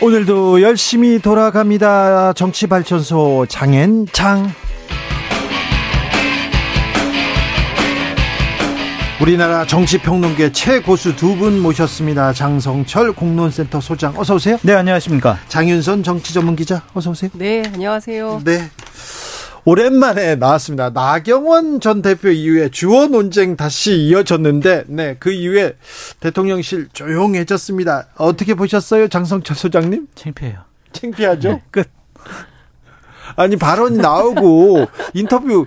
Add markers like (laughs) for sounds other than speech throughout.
오늘도 열심히 돌아갑니다. 정치발전소 장앤장. 우리나라 정치평론계 최고수 두 분 모셨습니다. 장성철 공론센터 소장 어서 오세요. 네, 안녕하십니까. 장윤선 정치전문기자 어서 오세요. 네, 안녕하세요. 네. 오랜만에 나왔습니다. 나경원 전 대표 이후에 주어 논쟁 다시 이어졌는데, 네, 그 이후에 대통령실 조용해졌습니다. 어떻게 보셨어요, 장성철 소장님? 창피해요. 창피하죠? 네, 끝. 아니 발언이 나오고 (laughs) 인터뷰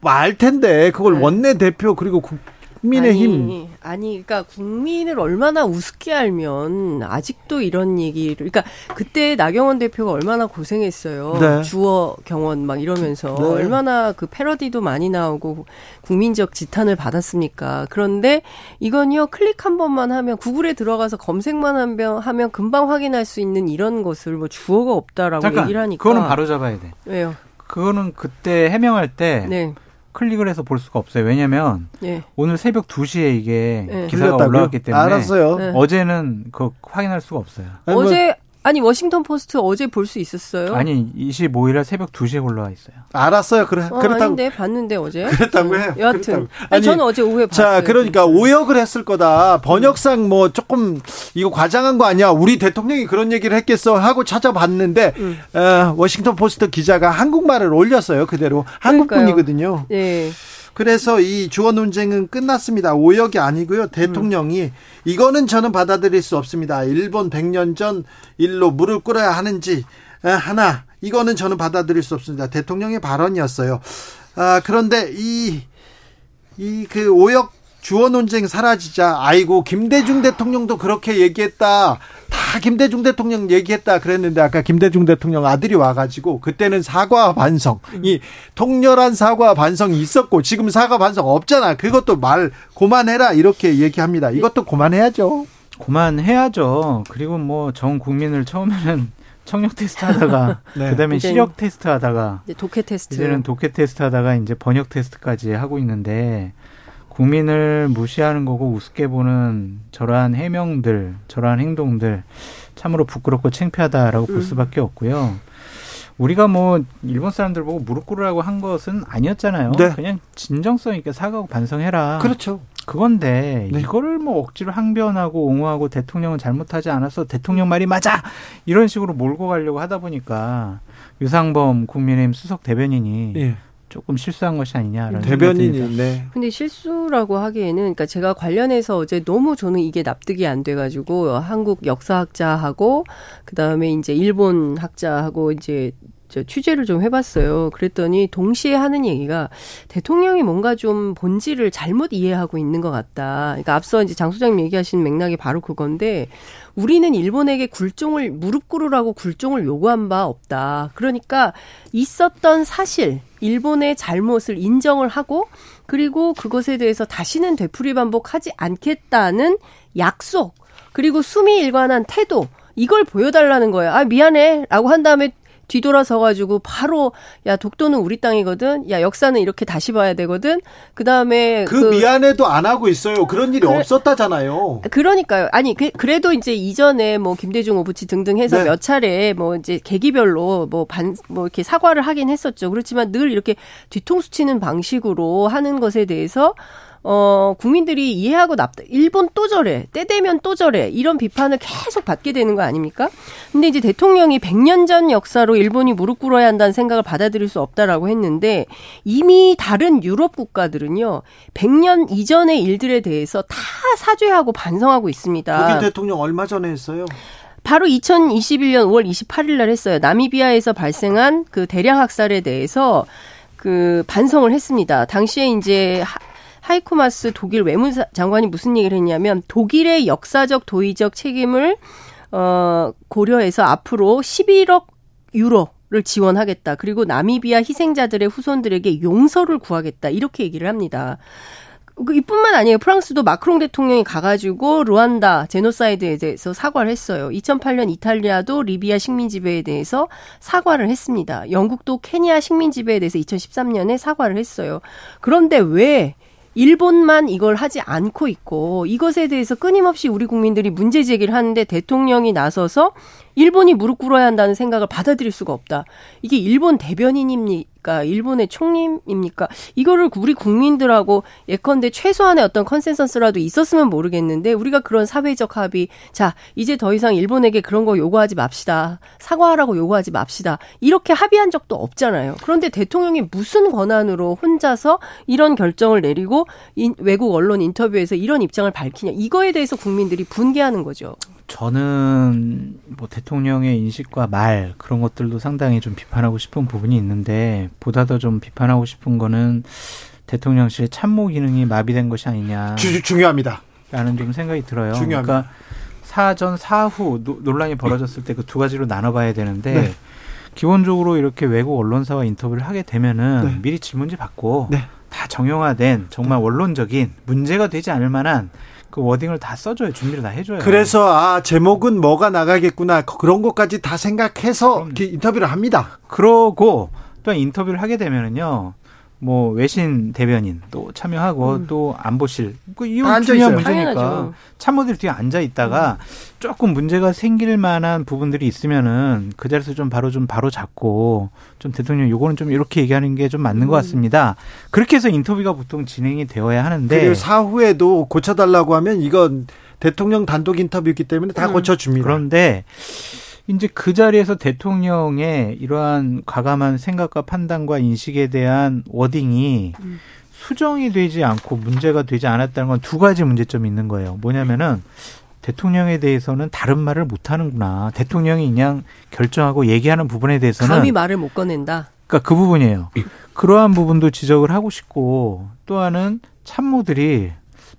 말 텐데 그걸 네. 원내 대표 그리고 국 민의힘 아니, 아니, 그러니까 국민을 얼마나 우습게 알면 아직도 이런 얘기를, 그러니까 그때 나경원 대표가 얼마나 고생했어요. 네. 주어 경원 막 이러면서 네. 얼마나 그 패러디도 많이 나오고 국민적 지탄을 받았습니까. 그런데 이건요 클릭 한 번만 하면 구글에 들어가서 검색만 하면, 하면 금방 확인할 수 있는 이런 것을 뭐 주어가 없다라고 잠깐, 얘기를 하니까. 그거는 바로 잡아야 돼. 왜요? 그거는 그때 해명할 때 네, 클릭을 해서 볼 수가 없어요. 왜냐면 네. 오늘 새벽 2시에 이게 네. 기사가? 올라왔기 때문에 알았어요. 네. 어제는 그 확인할 수가 없어요. 아니, 뭐 어제 아니 워싱턴 포스트 어제 볼 수 있었어요? 아니 25일에 새벽 2시에 올라와 있어요. 알았어요. 그래 어, 그렇다고 아닌데 봤는데 어제. (laughs) 그랬다고 해요. 음, 여하튼 그랬다고. 아니, 아니, 저는 어제 오후에 봤어요. 자, 그러니까 오역을 했을 거다. 번역상 뭐 조금 이거 과장한 거 아니야? 우리 대통령이 그런 얘기를 했겠어 하고 찾아봤는데 음. 어, 워싱턴 포스트 기자가 한국말을 올렸어요. 그대로. 한국분이거든요. 네. 그래서 이 주어 논쟁은 끝났습니다. 오역이 아니고요. 대통령이 이거는 저는 받아들일 수 없습니다. 일본 100년 전 일로 무릎 꿇어야 하는지 아, 하나 이거는 저는 받아들일 수 없습니다. 대통령의 발언이었어요. 아, 그런데 이 이 그 오역 주어 논쟁 사라지자 아이고 김대중 대통령도 그렇게 얘기했다. 다 김대중 대통령 얘기했다 그랬는데 아까 김대중 대통령 아들이 와가지고 그때는 사과 반성 이 통렬한 사과 반성이 있었고 지금 사과 반성 없잖아. 그것도 말 그만해라 이렇게 얘기합니다. 이것도 그만해야죠. 그만해야죠. 그리고 뭐 전 국민을 처음에는 (laughs) 청력 테스트 하다가 (laughs) 네. 그다음에 시력 테스트 하다가 이제 독해 테스트. 이제는 독해 테스트 하다가 이제 번역 테스트까지 하고 있는데 국민을 무시하는 거고 우습게 보는 저러한 해명들, 저러한 행동들 참으로 부끄럽고 창피하다라고 볼 음. 수밖에 없고요. 우리가 뭐 일본 사람들 보고 무릎 꿇으라고 한 것은 아니었잖아요. 네. 그냥 진정성 있게 사과하고 반성해라. 그렇죠. 그건데 네. 이거를 뭐 억지로 항변하고 옹호하고 대통령은 잘못하지 않았어 대통령 말이 맞아 이런 식으로 몰고 가려고 하다 보니까 유상범 국민의힘 수석 대변인이 예. 조금 실수한 것이 아니냐라는. 대변인이 네. 근데 실수라고 하기에는 그러니까 제가 관련해서 어제 너무 저는 이게 납득이 안 돼가지고 한국 역사학자하고 그 다음에 이제 일본 학자하고 이제 저 취재를 좀 해봤어요. 그랬더니 동시에 하는 얘기가 대통령이 뭔가 좀 본질을 잘못 이해하고 있는 것 같다. 그러니까 앞서 이제 장 소장님 얘기하신 맥락이 바로 그건데 우리는 일본에게 굴종을 무릎 꿇으라고 굴종을 요구한 바 없다. 그러니까 있었던 사실, 일본의 잘못을 인정을 하고 그리고 그것에 대해서 다시는 되풀이 반복하지 않겠다는 약속 그리고 수미 일관한 태도 이걸 보여달라는 거예요. 아 미안해라고 한 다음에 뒤돌아서 가지고 바로 야 독도는 우리 땅이거든. 야 역사는 이렇게 다시 봐야 되거든. 그다음에 그, 미안해도 안 하고 있어요. 그런 일이 그래- 없었다잖아요. 그러니까요. 아니 그, 그래도 이제 이전에 뭐 김대중 오부치 등등 해서 네. 몇 차례 뭐 이제 계기별로 뭐반뭐 이렇게 사과를 하긴 했었죠. 그렇지만 늘 이렇게 뒤통수 치는 방식으로 하는 것에 대해서 어 국민들이 이해하고 납득. 일본 또 저래. 때 되면 또 저래. 이런 비판을 계속 받게 되는 거 아닙니까? 근데 이제 대통령이 100년 전 역사로 일본이 무릎 꿇어야 한다는 생각을 받아들일 수 없다라고 했는데 이미 다른 유럽 국가들은요. 100년 이전의 일들에 대해서 다 사죄하고 반성하고 있습니다. 독일 대통령 얼마 전에 했어요. 바로 2021년 5월 28일 날 했어요. 나미비아에서 발생한 그 대량 학살에 대해서 그 반성을 했습니다. 당시에 이제 하, 하이코마스 독일 외무장관이 무슨 얘기를 했냐면 독일의 역사적 도의적 책임을 어 고려해서 앞으로 11억 유로 를 지원하겠다. 그리고 나미비아 희생자들의 후손들에게 용서를 구하겠다. 이렇게 얘기를 합니다. 그 이뿐만 아니에요. 프랑스도 마크롱 대통령이 가가지고 루안다 제노사이드에 대해서 사과를 했어요. 2008년 이탈리아도 리비아 식민 지배에 대해서 사과를 했습니다. 영국도 케냐 식민 지배에 대해서 2013년에 사과를 했어요. 그런데 왜 일본만 이걸 하지 않고 있고 이것에 대해서 끊임없이 우리 국민들이 문제 제기를 하는데 대통령이 나서서 일본이 무릎 꿇어야 한다는 생각을 받아들일 수가 없다. 이게 일본 대변인입니 까? 일본의 총리입니까? 이거를 우리 국민들하고 예컨대 최소한의 어떤 컨센서스라도 있었으면 모르겠는데 우리가 그런 사회적 합의 자 이제 더 이상 일본에게 그런 거 요구하지 맙시다 사과하라고 요구하지 맙시다 이렇게 합의한 적도 없잖아요. 그런데 대통령이 무슨 권한으로 혼자서 이런 결정을 내리고 외국 언론 인터뷰에서 이런 입장을 밝히냐 이거에 대해서 국민들이 분개하는 거죠. 저는 뭐 대통령의 인식과 말 그런 것들도 상당히 좀 비판하고 싶은 부분이 있는데 보다 더 좀 비판하고 싶은 거는 대통령실의 참모 기능이 마비된 것이 아니냐. 주, 중요합니다. 라는 좀 생각이 들어요. 중요합니다. 그러니까 사전 사후 논란이 벌어졌을 때 그 두 가지로 나눠봐야 되는데 네. 기본적으로 이렇게 외국 언론사와 인터뷰를 하게 되면은 네. 미리 질문지 받고 네. 다 정형화된 정말 네. 원론적인 문제가 되지 않을 만한 그 워딩을 다 써줘요. 준비를 다 해줘요. 그래서 아 제목은 뭐가 나가겠구나 그런 것까지 다 생각해서 인터뷰를 합니다. 그러고 또 인터뷰를 하게 되면은요. 뭐 외신 대변인 또 참여하고 음. 또 안보실 그 이건 중요한 문제니까 당연하죠. 참모들 뒤에 앉아 있다가 음. 조금 문제가 생길 만한 부분들이 있으면은 그 자리에서 좀 바로 좀 바로 잡고 좀 대통령 요거는 좀 이렇게 얘기하는 게 좀 맞는 음. 것 같습니다. 그렇게 해서 인터뷰가 보통 진행이 되어야 하는데 그리고 사후에도 고쳐달라고 하면 이건 대통령 단독 인터뷰이기 때문에 다 음. 고쳐줍니다. 그런데 이제 그 자리에서 대통령의 이러한 과감한 생각과 판단과 인식에 대한 워딩이 음. 수정이 되지 않고 문제가 되지 않았다는 건 두 가지 문제점이 있는 거예요. 뭐냐면은 대통령에 대해서는 다른 말을 못 하는구나. 대통령이 그냥 결정하고 얘기하는 부분에 대해서는 감히 말을 못 꺼낸다. 그러니까 그 부분이에요. 그러한 부분도 지적을 하고 싶고 또 하나는 참모들이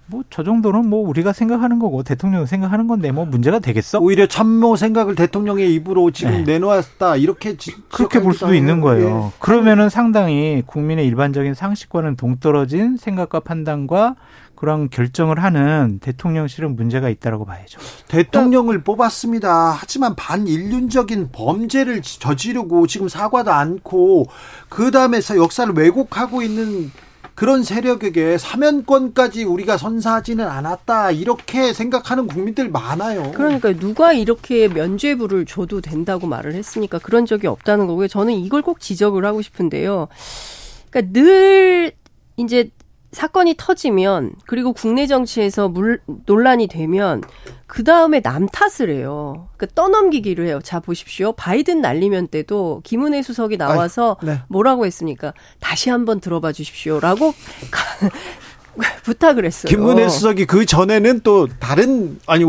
뭐 저 정도는 뭐 우리가 생각하는 거고 대통령이 생각하는 건데 뭐 문제가 되겠어? 오히려 참모 생각을 대통령의 입으로 지금 네. 내놓았다 이렇게 그렇게 볼 수도 있는 거예요. 예. 그러면은 상당히 국민의 일반적인 상식과는 동떨어진 생각과 판단과 그런 결정을 하는 대통령실은 문제가 있다라고 봐야죠. 대통령을 뽑았습니다. 하지만 반인륜적인 범죄를 저지르고 지금 사과도 않고 그 다음에서 역사를 왜곡하고 있는 그런 세력에게 사면권까지 우리가 선사하지는 않았다 이렇게 생각하는 국민들 많아요. 그러니까 누가 이렇게 면죄부를 줘도 된다고 말을 했으니까 그런 적이 없다는 거고요. 저는 이걸 꼭 지적을 하고 싶은데요. 그러니까 늘 이제 사건이 터지면 그리고 국내 정치에서 물, 논란이 되면 그 다음에 남 탓을 해요. 그러니까 떠넘기기를 해요. 자 보십시오. 바이든 날리면 때도 김은혜 수석이 나와서 아, 네. 뭐라고 했습니까? 다시 한번 들어봐 주십시오라고 (laughs) 부탁을 했어요. 김은혜 수석이 그 전에는 또 다른 아니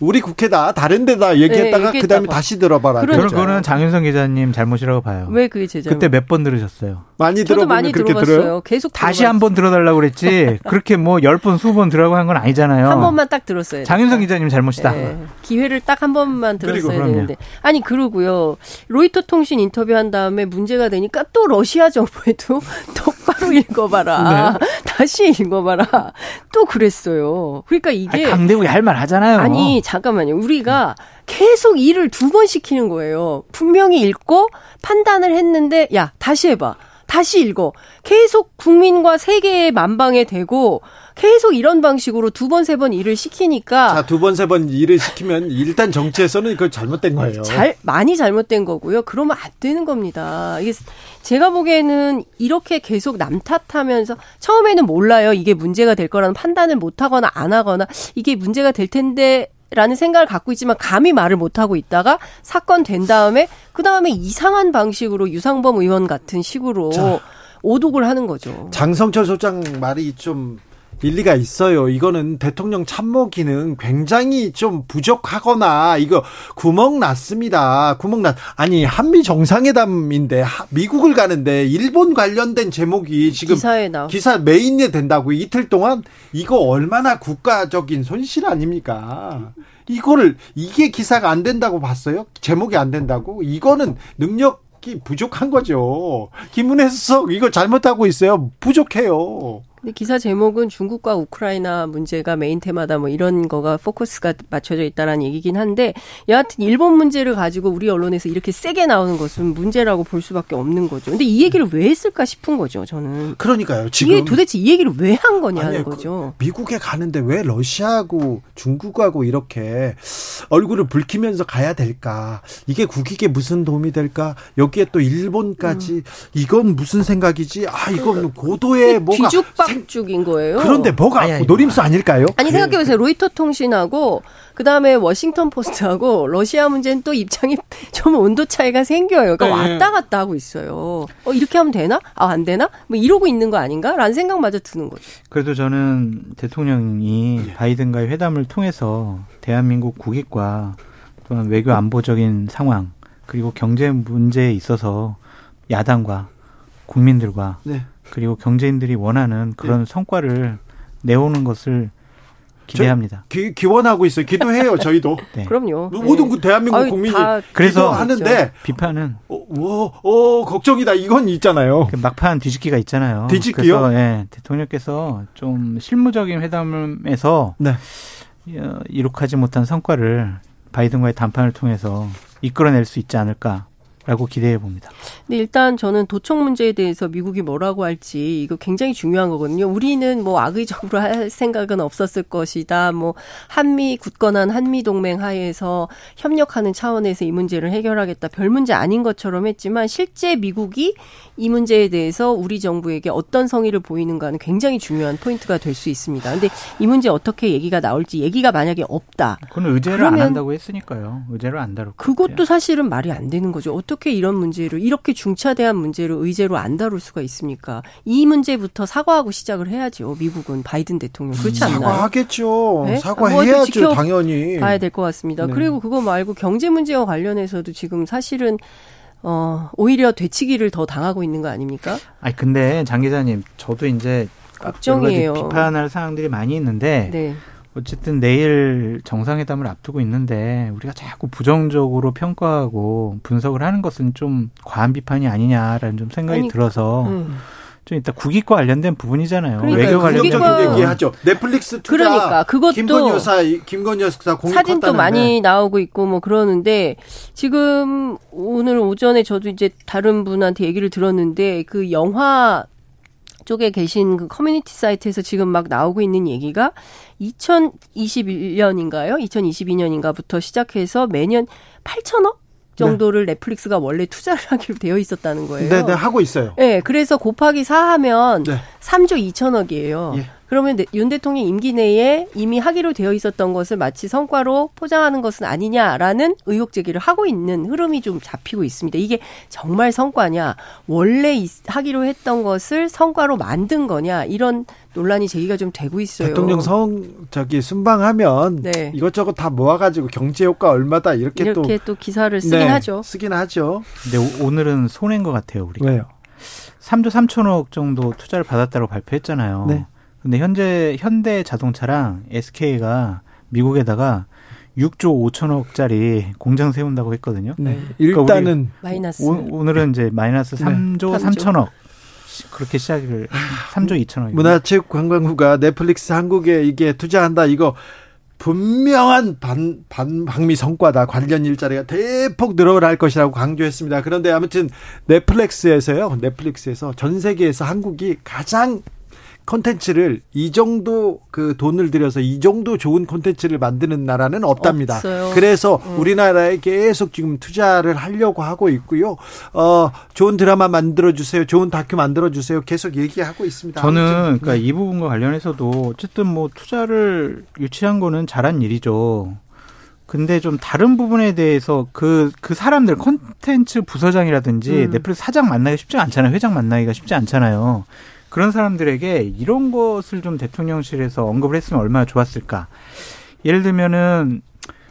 우리 국회다 다른 데다 얘기했다가 네, 그다음에 다시 들어봐라. 그러니까. 저는 그거는 장윤성 기자님 잘못이라고 봐요. 왜 그게 제 잘못? 그때 몇 번 들으셨어요? 많이 들어 많이 들어봤어요. 들어요? 계속 다시 한 번 들어달라고 그랬지. (laughs) 그렇게 뭐 열 번, 수번 들어가고 한 건 아니잖아요. 한 번만 딱 들었어요. 장윤성 기자님 잘못이다. 네, 기회를 딱 한 번만 들었어야 되는데. 아니 그러고요. 로이터 통신 인터뷰한 다음에 문제가 되니까 또 러시아 정부에도 (laughs) 똑바로 읽어봐라. 네. 다시 읽어봐라. 또 그랬어요. 그러니까 이게 아, 강대국이 할 말 하잖아요. 아니 잠깐만요. 우리가 계속 일을 두 번 시키는 거예요. 분명히 읽고 판단을 했는데 야 다시 해봐. 다시 읽어. 계속 국민과 세계의 만방에 대고 계속 이런 방식으로 두 번, 세 번 일을 시키니까. 자, 두 번, 세 번 일을 시키면 일단 정치에서는 그건 잘못된 거예요. 잘, 많이 잘못된 거고요. 그러면 안 되는 겁니다. 이게 제가 보기에는 이렇게 계속 남 탓하면서 처음에는 몰라요. 이게 문제가 될 거라는 판단을 못 하거나 안 하거나 이게 문제가 될 텐데 라는 생각을 갖고 있지만 감히 말을 못하고 있다가 사건 된 다음에 그 다음에 이상한 방식으로 유상범 의원 같은 식으로 자, 오독을 하는 거죠. 장성철 소장 말이 좀 일리가 있어요. 이거는 대통령 참모 기능 굉장히 좀 부족하거나 이거 구멍 났습니다. 구멍 났 아니 한미 정상회담인데 하, 미국을 가는데 일본 관련된 제목이 지금 기사에 나 기사 메인에 된다고 이틀 동안 이거 얼마나 국가적인 손실 아닙니까? 이거를 이게 기사가 안 된다고 봤어요? 제목이 안 된다고? 이거는 능력 부족한 거죠. 김은혜 해석 이거 잘못하고 있어요. 부족해요. 근데 기사 제목은 중국과 우크라이나 문제가 메인 테마다 뭐 이런 거가 포커스가 맞춰져 있다라는 얘기긴 한데 여하튼 일본 문제를 가지고 우리 언론에서 이렇게 세게 나오는 것은 문제라고 볼 수밖에 없는 거죠. 근데 이 얘기를 왜 했을까 싶은 거죠, 저는. 그러니까요. 지금 이게 도대체 이 얘기를 왜 한 거냐는 아니, 거죠. 그 미국에 가는데 왜 러시아하고 중국하고 이렇게 얼굴을 붉히면서 가야 될까? 이게 국익에 무슨 도움이 될까? 여기에 또 일본까지 음. 이건 무슨 생각이지? 아, 이건 고도의 뭐가 뒤죽박죽인 거예요. 그런데 뭐가 아니, 아니, 노림수 아닐까요? 아니 생각해보세요. 로이터 통신하고 그 다음에 워싱턴 포스트하고 러시아 문제는 또 입장이 (laughs) 좀 온도 차이가 생겨요. 그러니까 네. 왔다 갔다 하고 있어요. 어 이렇게 하면 되나? 아 안 되나? 뭐 이러고 있는 거 아닌가?라는 생각마저 드는 거죠. 그래도 저는 대통령이 네. 바이든과의 회담을 통해서 대한민국 국익과 또한 외교 안보적인 상황 그리고 경제 문제에 있어서 야당과 국민들과 네. 그리고 경제인들이 원하는 그런 네. 성과를 내오는 것을 기대합니다. 기, 기원하고 있어요. 기도해요, (laughs) 저희도. 네. 그럼요. 모든 네. 대한민국 아유, 국민이 그래서 하는데 비판은 어, 오, 오, 걱정이다. 이건 있잖아요. 그 막판 뒤집기가 있잖아요. 뒤집기요? 그래서 예, 대통령께서 좀 실무적인 회담에서 네. 어, 이룩하지 못한 성과를 바이든과의談판을 통해서 이끌어낼 수 있지 않을까 라고 기대해 봅니다. 근데 일단 저는 도청 문제에 대해서 미국이 뭐라고 할지 이거 굉장히 중요한 거거든요. 우리는 뭐 악의적으로 (laughs) 할 생각은 없었을 것이다. 뭐 한미 굳건한 한미 동맹 하에서 협력하는 차원에서 이 문제를 해결하겠다. 별 문제 아닌 것처럼 했지만 실제 미국이 이 문제에 대해서 우리 정부에게 어떤 성의를 보이는가는 굉장히 중요한 포인트가 될 수 있습니다. 근데 이 문제 어떻게 얘기가 나올지 얘기가 만약에 없다. 그건 의제를 안 한다고 했으니까요. 의제를 안 다룰 그것도 사실은 말이 안 되는 거죠. 어떻게 이런 문제를 이렇게 중차대한 문제를 의제로 안 다룰 수가 있습니까? 이 문제부터 사과하고 시작을 해야죠. 미국은 바이든 대통령 그렇지 않나요? 사과하겠죠. 네? 사과해야죠. 당연히 봐야 될 것 같습니다. 네. 그리고 그거 말고 경제 문제와 관련해서도 지금 사실은 어, 오히려 되치기를 더 당하고 있는 거 아닙니까? 아니, 근데 장 기자님, 저도 이제 걱정이에요. 비판할 사항들이 많이 있는데, 네. 어쨌든 내일 정상회담을 앞두고 있는데 우리가 자꾸 부정적으로 평가하고 분석을 하는 것은 좀 과한 비판이 아니냐라는 좀 생각이 아니, 들어서 음. 좀 이따 국익과 관련된 부분이잖아요. 그러니까 외교 관련된 얘기하죠. 넷플릭스 투자 그러니까 그것도 김건 여사 김건 여사 사진도. 많이 나오고 있고 뭐 그러는데 지금 오늘 오전에 저도 이제 다른 분한테 얘기를 들었는데 그 영화 쪽에 계신 그 커뮤니티 사이트에서 지금 막 나오고 있는 얘기가 2021년인가요? 2022년인가부터 시작해서 매년 8천억 정도를 네. 넷플릭스가 원래 투자를 (laughs) 하기로 되어 있었다는 거예요. 네, 네, 하고 있어요. 네, 그래서 곱하기 4 하면 네. 3조 2천억이에요. 예. 그러면 윤 대통령 임기 내에 이미 하기로 되어 있었던 것을 마치 성과로 포장하는 것은 아니냐라는 의혹 제기를 하고 있는 흐름이 좀 잡히고 있습니다. 이게 정말 성과냐, 원래 하기로 했던 것을 성과로 만든 거냐 이런 논란이 제기가 좀 되고 있어요. 대통령 성 저기 순방하면 네. 이것저것 다 모아가지고 경제 효과 얼마다 이렇게, 이렇게 또, 또 기사를 쓰긴 네, 하죠. 쓰긴 하죠. 근데 오늘은 손해인 것 같아요 우리. 왜요? 3조 3천억 정도 투자를 받았다고 발표했잖아요. 네. 근데 현재 현대 자동차랑 SK가 미국에다가 6조 5천억짜리 공장 세운다고 했거든요. 네. 그러니까 일단은 마이너스. 오, 늘은 이제 마이너스 3조 네. 3천억. 그렇게 시작을 3조 2천억. 문화체육관광부가 넷플릭스 한국에 이게 투자한다 이거 분명한 반, 반, 방미 성과다. 관련 일자리가 대폭 늘어날 것이라고 강조했습니다. 그런데 아무튼 넷플릭스에서요, 넷플릭스에서 전 세계에서 한국이 가장 콘텐츠를 이 정도 그 돈을 들여서 이 정도 좋은 콘텐츠를 만드는 나라는 없답니다. 없어요. 그래서 음. 우리나라에 계속 지금 투자를 하려고 하고 있고요. 어, 좋은 드라마 만들어 주세요. 좋은 다큐 만들어 주세요. 계속 얘기하고 있습니다. 저는 그러니까 이 부분과 관련해서도 어쨌든 뭐 투자를 유치한 거는 잘한 일이죠. 근데 좀 다른 부분에 대해서 그, 그 사람들, 콘텐츠 부서장이라든지 음. 넷플릭스 사장 만나기 쉽지 않잖아요. 회장 만나기가 쉽지 않잖아요. 그런 사람들에게 이런 것을 좀 대통령실에서 언급을 했으면 얼마나 좋았을까. 예를 들면은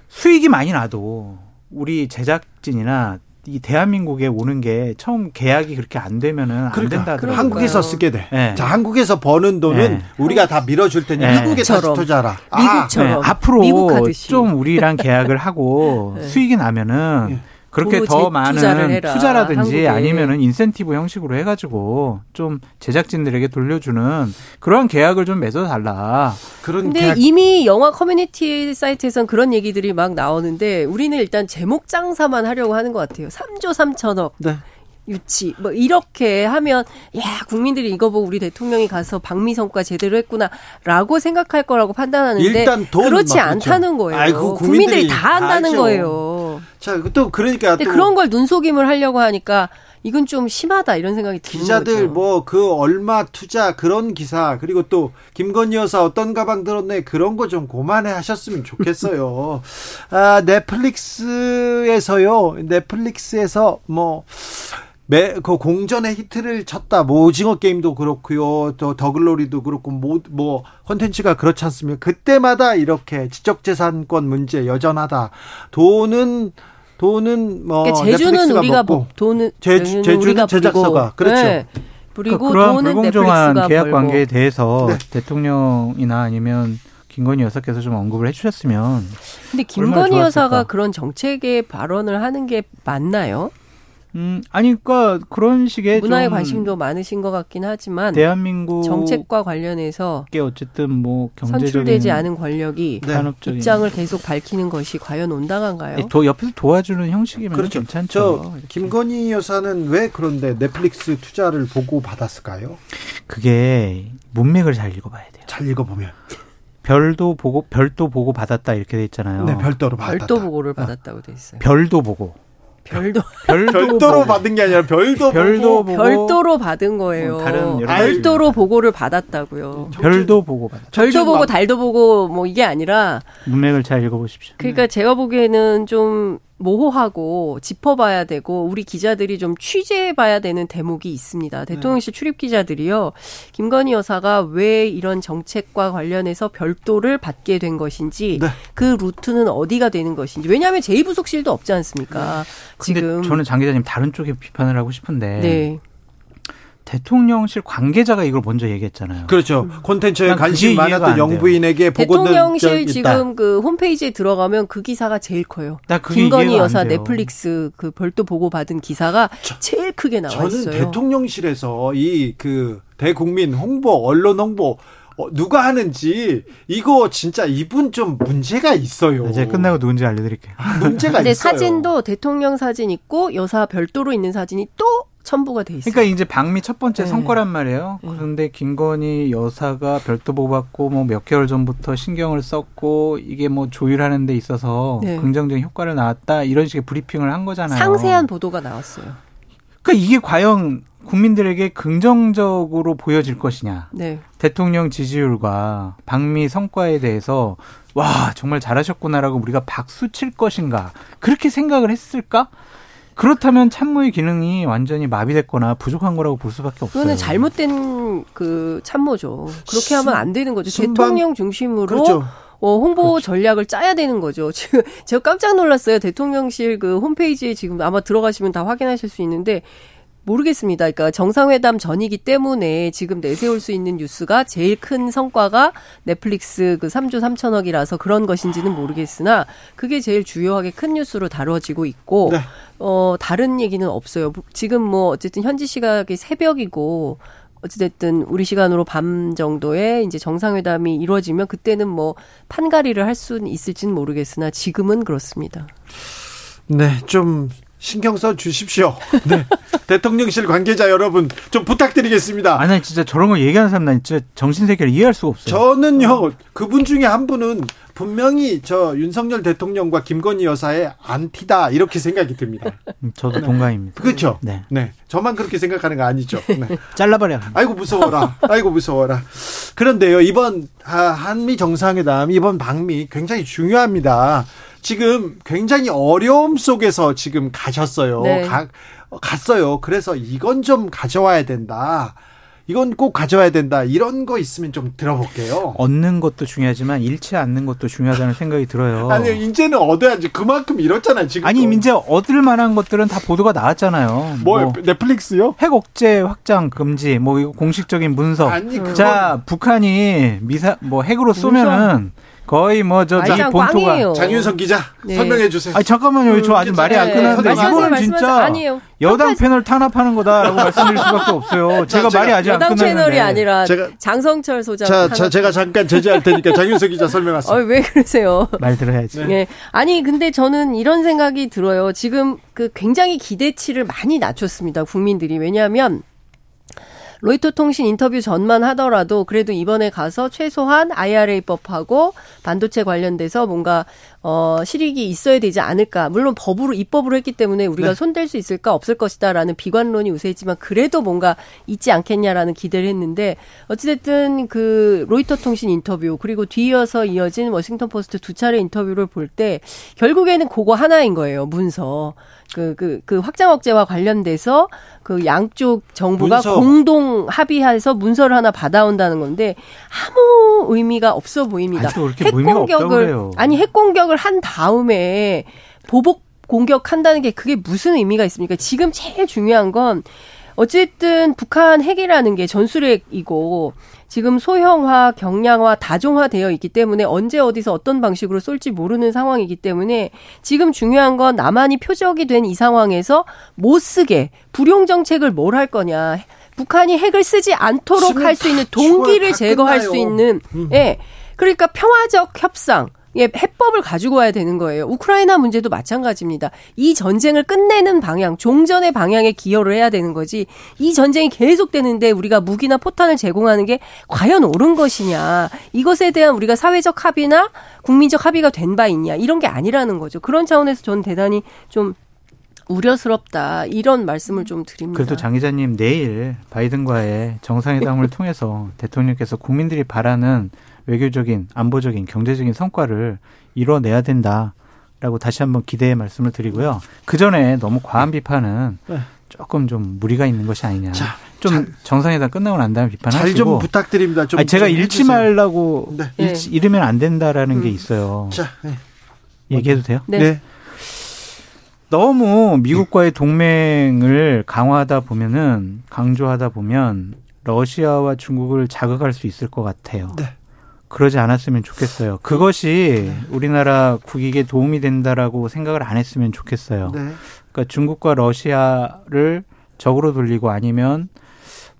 수익이 많이 나도 우리 제작진이나 이 대한민국에 오는 게 처음 계약이 그렇게 안 되면은 안 그러니까, 된다 하더라고요. 한국에서 쓰게 돼. 네. 자, 한국에서 버는 돈은 네. 우리가 다 밀어줄 테니 네. 한국에 다시 투자라. 미국처럼. 아, 앞으로 미국 좀 우리랑 계약을 하고 (laughs) 네. 수익이 나면은 예. 그렇게 더 많은 투자라든지 아니면은 인센티브 형식으로 해가지고 좀 제작진들에게 돌려주는 그런 계약을 좀 맺어 달라. 그런 근데 계약... 이미 영화 커뮤니티 사이트에선 그런 얘기들이 막 나오는데 우리는 일단 제목 장사만 하려고 하는 것 같아요. 3조 3천억. 네. 유치 뭐 이렇게 하면 야 국민들이 이거 보고 우리 대통령이 가서 방미 성과 제대로 했구나라고 생각할 거라고 판단하는데 일단 그렇지 않다는 거예요. 아이고, 국민들이, 국민들이 다 한다는 다 거예요. 자, 또 그러니까 또 그런 걸 눈속임을 하려고 하니까 이건 좀 심하다 이런 생각이 드는 기자들 뭐 그 얼마 투자 그런 기사 그리고 또 김건희 여사 어떤 가방 들었네 그런 거 좀 고만해 하셨으면 좋겠어요. (laughs) 아 넷플릭스에서요 넷플릭스에서 뭐 매, 그 공전의 히트를 쳤다. 뭐 오징어 게임도 그렇고요. 또 더글로리도 그렇고 뭐, 뭐 콘텐츠가 그렇지 않습니까? 그때마다 이렇게 지적재산권 문제 여전하다. 돈은 돈은 뭐 그러니까 제주는 우리가 먹고, 돈은 제주, 제주는 우리가 제작사가 그렇죠. 네. 그리고 그러니까 그런 불공정한 계약 벌고. 관계에 대해서 네. 대통령이나 아니면 김건희 여사께서 좀 언급을 해주셨으면. 근데 김건희 여사가 그런 정책에 발언을 하는 게 맞나요? 음, 아니, 그니까 그런 식의 문화에 관심도 많으신 것 같긴 하지만 대한민국 정책과 관련해서 어쨌든 뭐 경제적인 선출되지 않은 권력이 네. 입장을 계속 밝히는 것이 과연 온당한가요? 도, 옆에서 도와주는 형식이면 그렇죠. 괜찮죠. 김건희 여사는 왜 그런데 넷플릭스 투자를 보고 받았을까요? 그게 문맥을 잘 읽어봐야 돼요. 잘 읽어보면. 별도 보고 별도 보고 받았다 이렇게 돼 있잖아요. 네, 별도로 받았다. 별도 보고를 받았다고 돼 있어요. 별도 보고. 별도 별도 별도로 보고. 받은 게 아니라 별도 별도 보고. 별도로 받은 거예요. 어, 다른 별도로 보고를 받았다고요. 별도 보고 받았. 별도 보고 달도 보고 뭐 이게 아니라 문맥을 잘 읽어보십시오. 그러니까 제가 보기에는 좀 모호하고 짚어봐야 되고 우리 기자들이 좀 취재해봐야 되는 대목이 있습니다. 대통령실 네. 출입 기자들이요. 김건희 여사가 왜 이런 정책과 관련해서 별도를 받게 된 것인지 네. 그 루트는 어디가 되는 것인지 왜냐하면 제2부속실도 없지 않습니까? 네. 지금 저는 장 기자님 다른 쪽에 비판을 하고 싶은데 네. 대통령실 관계자가 이걸 먼저 얘기했잖아요. 그렇죠. 콘텐츠에 관심 많았던 영부인에게 보고 대통령실 지금 그 홈페이지에 들어가면 그 기사가 제일 커요. 김건희 여사 넷플릭스 그 별도 보고 받은 기사가 저, 제일 크게 나와 저는 있어요. 저는 대통령실에서 이 그 대국민 홍보, 언론 홍보 어, 누가 하는지 이거 진짜 이분 좀 문제가 있어요. 이제 끝나고 누군지 알려드릴게요. 문제가 있어요. 사진도 대통령 사진 있고 여사 별도로 있는 사진이 또 첨부가 돼 있어요. 그러니까 이제 방미 첫 번째 네. 성과란 말이에요. 네. 그런데 김건희 여사가 별도 보고받고 뭐 몇 개월 전부터 신경을 썼고 이게 뭐 조율하는 데 있어서 네. 긍정적인 효과를 나왔다 이런 식의 브리핑을 한 거잖아요. 상세한 보도가 나왔어요. 그러니까 이게 과연 국민들에게 긍정적으로 보여질 것이냐. 네. 대통령 지지율과 방미 성과에 대해서 와 정말 잘하셨구나라고 우리가 박수 칠 것인가 그렇게 생각을 했을까? 그렇다면 참모의 기능이 완전히 마비됐거나 부족한 거라고 볼 수밖에 없어요. 그거는 잘못된 그 참모죠. 그렇게 하면 안 되는 거죠. 순방, 대통령 중심으로 그렇죠. 어, 홍보 그렇죠. 전략을 짜야 되는 거죠. (laughs) 지금 제가 깜짝 놀랐어요. 대통령실 그 홈페이지에 지금 아마 들어가시면 다 확인하실 수 있는데 모르겠습니다. 그러니까 정상회담 전이기 때문에 지금 내세울 수 있는 뉴스가 제일 큰 성과가 넷플릭스 그 3조 3천억이라서 그런 것인지는 모르겠으나 그게 제일 주요하게 큰 뉴스로 다뤄지고 있고 네. 어 다른 얘기는 없어요. 지금 뭐 어쨌든 현지 시각이 새벽이고 어찌됐든 우리 시간으로 밤 정도에 이제 정상회담이 이루어지면 그때는 뭐 판가리를 할 수는 있을지는 모르겠으나 지금은 그렇습니다. 네, 좀 신경 써 주십시오. (laughs) 네. 대통령실 관계자 여러분 좀 부탁드리겠습니다. 아니 진짜 저런 거 얘기하는 사람 난 진짜 정신 세계를 이해할 수가 없어요. 저는요 그분 중에 한 분은 분명히 저 윤석열 대통령과 김건희 여사의 안티다 이렇게 생각이 듭니다. 음, 저도 네. 동감입니다. 그렇죠. 네. 네. 저만 그렇게 생각하는 거 아니죠. 네. (laughs) 잘라버려. 아이고 무서워라. 아이고 무서워라. 그런데요 이번 한미 정상회담 이번 방미 굉장히 중요합니다. 지금 굉장히 어려움 속에서 지금 가셨어요. 네. 가, 갔어요. 그래서 이건 좀 가져와야 된다. 이건 꼭 가져와야 된다. 이런 거 있으면 좀 들어볼게요. 얻는 것도 중요하지만 잃지 않는 것도 중요하다는 생각이 들어요. (laughs) 아니, 이제는 얻어야지. 그만큼 잃었잖아요, 지금. 아니, 이제 얻을 만한 것들은 다 보도가 나왔잖아요. 뭐, 뭐 넷플릭스요? 핵 억제 확장 금지, 뭐, 이거 공식적인 문서. 아니, 그건... 자, 북한이 미사, 뭐, 핵으로 쏘면은 거의 뭐저이 본토가 장윤석 기자 네. 설명해 주세요. 아 잠깐만요. 저 아직 말이 안 끝났는데 네. 이거는 진짜 아니에요. 여당 패널 탄압하는 거다라고 말씀드릴 수밖에 없어요. 제가, 제가 말이 아직 안 끝났는데. 여당 채널이 아니라 제가, 장성철 소장. 자, 자, 제가 잠깐 제지할 테니까 장윤석 기자 설명하세요. 어, 왜 그러세요? 말 들어야지. 네. 네. 아니 근데 저는 이런 생각이 들어요. 지금 그 굉장히 기대치를 많이 낮췄습니다. 국민들이 왜냐하면 로이터 통신 인터뷰 전만 하더라도 그래도 이번에 가서 최소한 IRA법하고 반도체 관련돼서 뭔가 어 실익이 있어야 되지 않을까. 물론 법으로 입법으로 했기 때문에 우리가 네. 손댈 수 있을까 없을 것이다라는 비관론이 우세했지만 그래도 뭔가 있지 않겠냐라는 기대를 했는데 어찌됐든 그 로이터 통신 인터뷰 그리고 뒤이어서 이어진 워싱턴 포스트 두 차례 인터뷰를 볼 때 결국에는 그거 하나인 거예요. 문서. 그, 그, 그 확장 억제와 관련돼서 그 양쪽 정부가 문서. 공동 합의해서 문서를 하나 받아온다는 건데 아무 의미가 없어 보입니다. 핵 공격을 아니 핵 공격을 한 다음에 보복 공격한다는 게 그게 무슨 의미가 있습니까? 지금 제일 중요한 건 어쨌든 북한 핵이라는 게 전술핵이고 지금 소형화, 경량화, 다종화되어 있기 때문에 언제 어디서 어떤 방식으로 쏠지 모르는 상황이기 때문에 지금 중요한 건 남한이 표적이 된 이 상황에서 못 쓰게 불용 정책을 뭘 할 거냐. 북한이 핵을 쓰지 않도록 할 수 있는 동기를 제거할 끝나요. 수 있는 음. 예. 그러니까 평화적 협상 예, 해법을 가지고 와야 되는 거예요. 우크라이나 문제도 마찬가지입니다. 이 전쟁을 끝내는 방향, 종전의 방향에 기여를 해야 되는 거지. 이 전쟁이 계속되는데 우리가 무기나 포탄을 제공하는 게 과연 옳은 것이냐. 이것에 대한 우리가 사회적 합의나 국민적 합의가 된 바 있냐. 이런 게 아니라는 거죠. 그런 차원에서 저는 대단히 좀 우려스럽다 이런 말씀을 좀 드립니다. 그래도 장 기자님 내일 바이든과의 정상회담을 (laughs) 통해서 대통령께서 국민들이 바라는 외교적인, 안보적인, 경제적인 성과를 이뤄내야 된다라고 다시 한번 기대의 말씀을 드리고요. 그 전에 너무 과한 비판은 네. 조금 좀 무리가 있는 것이 아니냐. 자, 좀 잘, 정상회담 끝나고 난 다음에 비판하시고 잘 좀 부탁드립니다. 좀 아니, 제가 좀 잃지 말라고 네. 잃지, 잃으면 안 된다라는 음. 게 있어요. 자, 네. 얘기해도 돼요? 네. 네. 너무 미국과의 동맹을 강화하다 보면은 강조하다 보면 러시아와 중국을 자극할 수 있을 것 같아요. 네. 그러지 않았으면 좋겠어요. 그것이 네. 우리나라 국익에 도움이 된다라고 생각을 안 했으면 좋겠어요. 네. 그러니까 중국과 러시아를 적으로 돌리고 아니면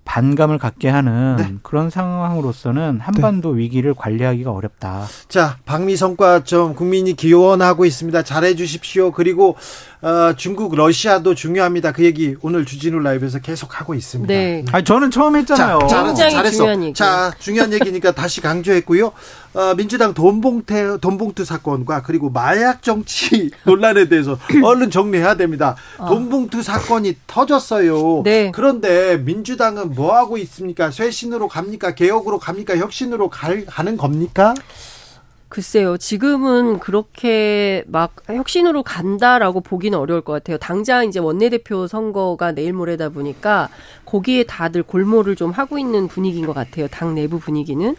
반감을 갖게 하는 네. 그런 상황으로서는 한반도 네. 위기를 관리하기가 어렵다. 자, 방미 성과 좀 국민이 기원하고 있습니다. 잘해 주십시오. 그리고 어, 중국, 러시아도 중요합니다. 그 얘기 오늘 주진우 라이브에서 계속 하고 있습니다. 네. 아, 저는 처음 했잖아요. 자, 잘, 잘했어. 중요한 얘기. 자, 중요한 얘기니까 다시 강조했고요. 어, 민주당 돈봉태, 돈봉투 사건과 그리고 마약 정치 (laughs) 논란에 대해서 얼른 정리해야 됩니다. 어. 돈봉투 사건이 터졌어요. 네. 그런데 민주당은 뭐 하고 있습니까? 쇄신으로 갑니까? 개혁으로 갑니까? 혁신으로 갈, 가는 겁니까? 글쎄요, 지금은 그렇게 막 혁신으로 간다라고 보기는 어려울 것 같아요. 당장 이제 원내대표 선거가 내일 모레다 보니까 거기에 다들 골몰을 좀 하고 있는 분위기인 것 같아요. 당 내부 분위기는.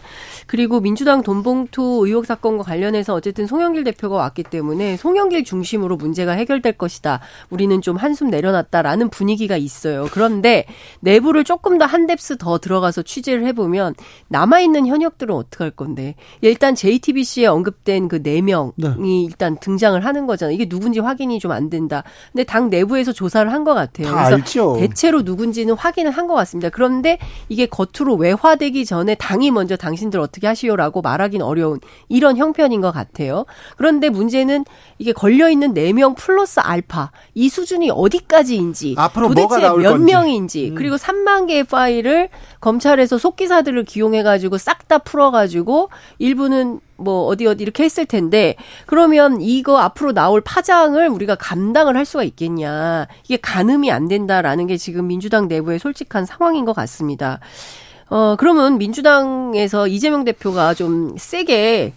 그리고 민주당 돈봉투 의혹 사건과 관련해서 어쨌든 송영길 대표가 왔기 때문에 송영길 중심으로 문제가 해결될 것이다. 우리는 좀 한숨 내려놨다라는 분위기가 있어요. 그런데 내부를 조금 더 한 뎁스 더 들어가서 취재를 해보면 남아있는 현역들은 어떻게 할 건데. 일단 JTBC에 언급된 그 네 명이 네. 일단 등장을 하는 거잖아요. 이게 누군지 확인이 좀 안 된다. 근데 당 내부에서 조사를 한 것 같아요. 그래서 알죠. 대체로 누군지는 확인을 한 것 같습니다. 그런데 이게 겉으로 외화되기 전에 당이 먼저 당신들 어떻게 하시오라고 말하기는 어려운 이런 형편인 것 같아요. 그런데 문제는 이게 걸려 있는 네 명 플러스 알파 이 수준이 어디까지인지 앞으로 도대체 몇 건지. 명인지 음. 그리고 3만 개의 파일을 검찰에서 속기사들을 기용해 가지고 싹 다 풀어 가지고 일부는 뭐 어디 어디 이렇게 했을 텐데 그러면 이거 앞으로 나올 파장을 우리가 감당을 할 수가 있겠냐 이게 가늠이 안 된다라는 게 지금 민주당 내부의 솔직한 상황인 것 같습니다. 어 그러면 민주당에서 이재명 대표가 좀 세게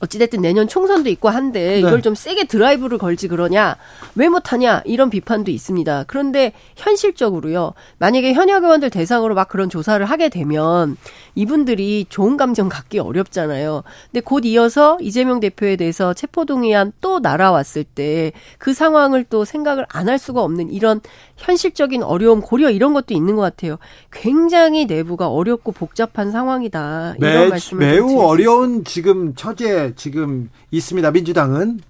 어찌됐든 내년 총선도 있고 한데 이걸 네. 좀 세게 드라이브를 걸지 그러냐 왜 못하냐 이런 비판도 있습니다. 그런데 현실적으로요 만약에 현역 의원들 대상으로 막 그런 조사를 하게 되면 이분들이 좋은 감정 갖기 어렵잖아요. 근데 곧 이어서 이재명 대표에 대해서 체포동의안 또 날아왔을 때 그 상황을 또 생각을 안 할 수가 없는 이런 현실적인 어려움 고려 이런 것도 있는 것 같아요. 굉장히 내부가 어렵고 복잡한 상황이다. 이런 매, 말씀을 매우 어려운 지금 처지에 지금 있습니다. 민주당은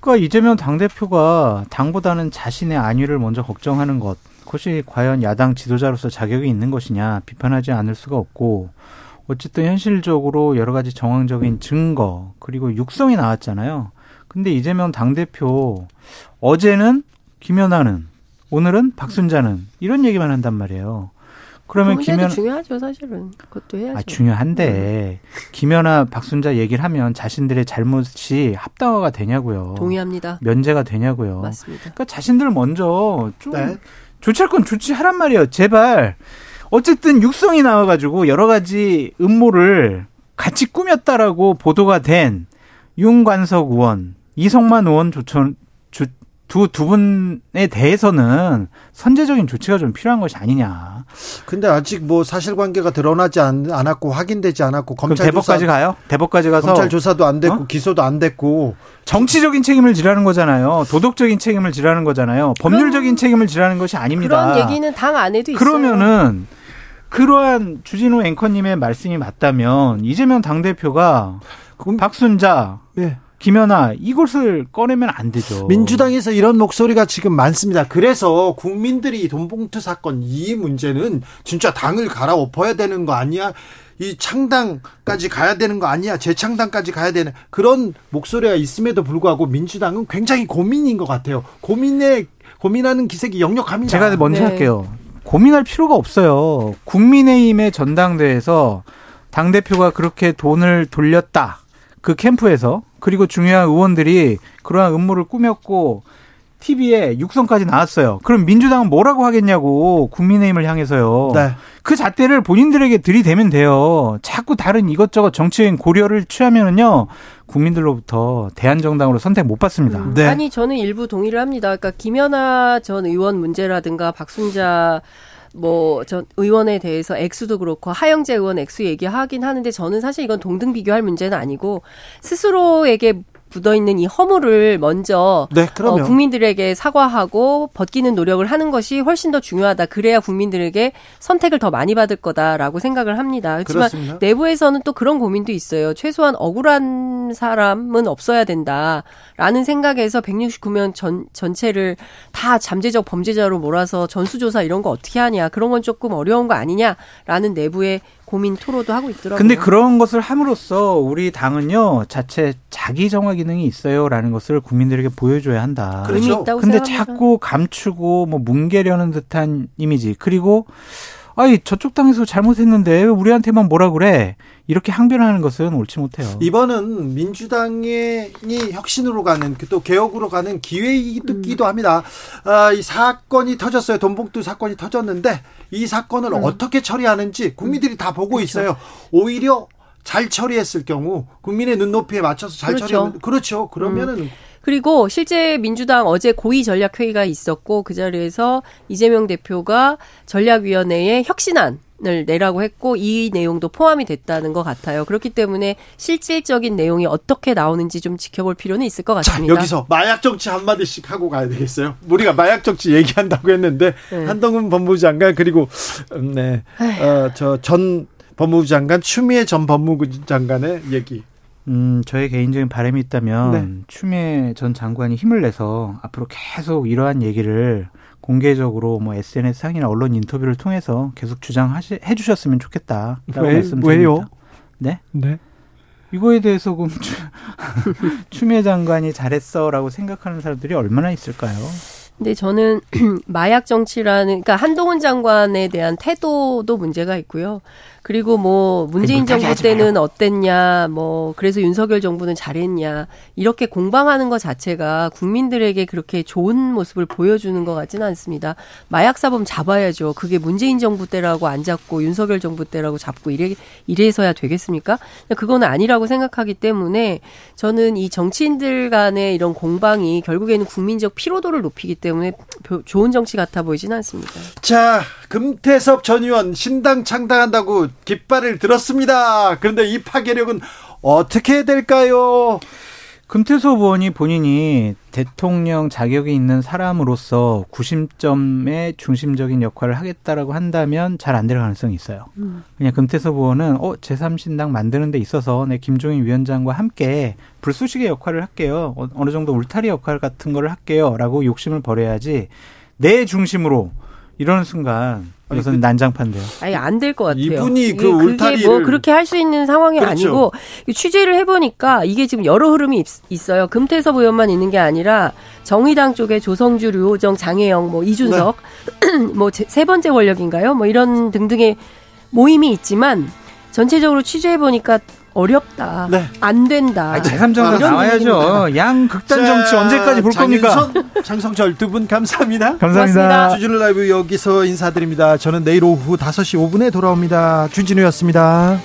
그러니까 이재명 당대표가 당보다는 자신의 안위를 먼저 걱정하는 것, 그것이 과연 야당 지도자로서 자격이 있는 것이냐 비판하지 않을 수가 없고, 어쨌든 현실적으로 여러 가지 정황적인 증거, 그리고 육성이 나왔잖아요. 근데 이재명 당대표, 어제는 김연아는, 오늘은 박순자는, 이런 얘기만 한단 말이에요. 그러면 김연, 중요하죠, 사실은. 그것도 해야죠. 아, 중요한데, 김연아, 박순자 얘기를 하면 자신들의 잘못이 합당화가 되냐고요. 동의합니다. 면제가 되냐고요. 맞습니다. 그러니까 자신들 먼저 좀 네. 조치할 건 조치하란 말이에요. 제발. 어쨌든 육성이 나와가지고 여러 가지 음모를 같이 꾸몄다라고 보도가 된 윤관석 의원, 이성만 의원 조천, 주, 두, 두 분에 대해서는 선제적인 조치가 좀 필요한 것이 아니냐. 근데 아직 뭐 사실관계가 드러나지 않, 않았고 확인되지 않았고 그럼 검찰 대법까지 조사 가요? 대법까지 가서 검찰 조사도 안 됐고 어? 기소도 안 됐고 정치적인 책임을 지라는 거잖아요. 도덕적인 책임을 지라는 거잖아요. 법률적인 책임을 지라는 것이 아닙니다. 그런 얘기는 당 안에도 있어요. 그러면은 그러한 주진우 앵커님의 말씀이 맞다면 이재명 당 대표가 그럼- 박순자, 예. 김연아 이것을 꺼내면 안 되죠. 민주당에서 이런 목소리가 지금 많습니다. 그래서 국민들이 돈봉투 사건 이 문제는 진짜 당을 갈아엎어야 되는 거 아니야? 이 창당까지 가야 되는 거 아니야? 재창당까지 가야 되는 그런 목소리가 있음에도 불구하고 민주당은 굉장히 고민인 것 같아요. 고민에 고민하는 기색이 역력합니다. 제가 먼저 네. 할게요. 고민할 필요가 없어요. 국민의힘의 전당대회에서 당 대표가 그렇게 돈을 돌렸다. 그 캠프에서 그리고 중요한 의원들이 그러한 음모를 꾸몄고 TV에 육성까지 나왔어요. 그럼 민주당은 뭐라고 하겠냐고 국민의힘을 향해서요. 네. 그 잣대를 본인들에게 들이대면 돼요. 자꾸 다른 이것저것 정치적인 고려를 취하면은요 국민들로부터 대한정당으로 선택 못 받습니다. 음, 네. 아니 저는 일부 동의를 합니다. 그러니까 김연아 전 의원 문제라든가 박순자 뭐 전 의원에 대해서 액수도 그렇고 하영재 의원 액수 얘기하긴 하는데 저는 사실 이건 동등 비교할 문제는 아니고 스스로에게 묻어 있는 이 허물을 먼저 네. 어, 국민들에게 사과하고 벗기는 노력을 하는 것이 훨씬 더 중요하다. 그래야 국민들에게 선택을 더 많이 받을 거다라고 생각을 합니다. 그렇지만 그렇습니다. 내부에서는 또 그런 고민도 있어요. 최소한 억울한 사람은 없어야 된다라는 생각에서 169명 전 전체를 다 잠재적 범죄자로 몰아서 전수조사 이런 거 어떻게 하냐 그런 건 조금 어려운 거 아니냐라는 내부의 고민 토로도 하고 있더라고요. 근데 그런 것을 함으로써 우리 당은요 자체 자기 정화 기능이 있어요라는 것을 국민들에게 보여줘야 한다. 그렇죠. 근데 생각합니다. 자꾸 감추고 뭐 뭉개려는 듯한 이미지 그리고 아이 저쪽 당에서 잘못했는데 왜 우리한테만 뭐라 그래 이렇게 항변하는 것은 옳지 못해요. 이번은 민주당이 혁신으로 가는 또 개혁으로 가는 기회이기도 합니다. 아, 이 사건이 터졌어요. 돈봉투 사건이 터졌는데 이 사건을 어떻게 처리하는지 국민들이 다 보고 있어요. 오히려 잘 처리했을 경우 국민의 눈높이에 맞춰서 잘 그렇죠. 처리하면 그렇죠. 그러면은 그리고 실제 민주당 어제 고위 전략 회의가 있었고 그 자리에서 이재명 대표가 전략위원회에 혁신안 을 내라고 했고 이 내용도 포함이 됐다는 것 같아요. 그렇기 때문에 실질적인 내용이 어떻게 나오는지 좀 지켜볼 필요는 있을 것 자, 같습니다. 여기서 마약 정치 한 마디씩 하고 가야 되겠어요. 우리가 마약 정치 얘기한다고 했는데 네. 한동훈 법무부 장관 그리고 음, 네. 어, 저전 법무부 장관 추미애 전 법무부 장관의 얘기. 음, 저의 개인적인 바람이 있다면 네. 추미애 전 장관이 힘을 내서 앞으로 계속 이러한 얘기를 공개적으로 뭐 SNS 상이나 언론 인터뷰를 통해서 계속 주장하시 해 주셨으면 좋겠다라고 왜- 말씀드립니다. 왜요? 네? 네. 이거에 대해서 그럼 (laughs) 추, 추미애 장관이 잘했어라고 생각하는 사람들이 얼마나 있을까요? 근데 저는 (clears throat) 마약 정치라는 그러니까 한동훈 장관에 대한 태도도 문제가 있고요. 그리고 뭐 문재인 정부 때는 어땠냐, 뭐 그래서 윤석열 정부는 잘했냐 이렇게 공방하는 것 자체가 국민들에게 그렇게 좋은 모습을 보여주는 것 같지는 않습니다. 마약 사범 잡아야죠. 그게 문재인 정부 때라고 안 잡고 윤석열 정부 때라고 잡고 이래 이래서야 되겠습니까? 그거는 아니라고 생각하기 때문에 저는 이 정치인들 간의 이런 공방이 결국에는 국민적 피로도를 높이기 때문에 좋은 정치 같아 보이지는 않습니다. 자, 금태섭 전 의원 신당 창당한다고 깃발을 들었습니다. 그런데 이 파괴력은 어떻게 될까요? 금태섭 의원이 본인이 대통령 자격이 있는 사람으로서 구심점의 중심적인 역할을 하겠다라고 한다면 잘 안 될 가능성이 있어요. 음. 그냥 금태섭 의원은 어 제3신당 만드는 데 있어서 내 김종인 위원장과 함께 불쏘시개 역할을 할게요. 어, 어느 정도 울타리 역할 같은 거를 할게요라고 욕심을 버려야지 내 중심으로 이러는 순간 이것은 그, 난장판데요. 아니 안 될 것 같아요. 이분이 그 울타리를 뭐 그렇게 할 수 있는 상황이 그렇죠. 아니고 취재를 해보니까 이게 지금 여러 흐름이 있, 어요 금태섭 의원만 있는 게 아니라 정의당 쪽에 조성주, 류호정, 장혜영, 뭐 이준석, 네. (clears throat) 뭐세 번째 권력인가요? 뭐 이런 등등의 모임이 있지만 전체적으로 취재해 보니까 어렵다. 네. 안 된다. 제3정당 나와야죠. 양 극단 정치 언제까지 볼 겁니까? 장성철 두 분 감사합니다. 감사합니다. 주진우 라이브 여기서 인사드립니다. 저는 내일 오후 5시 5분에 돌아옵니다. 주진우였습니다.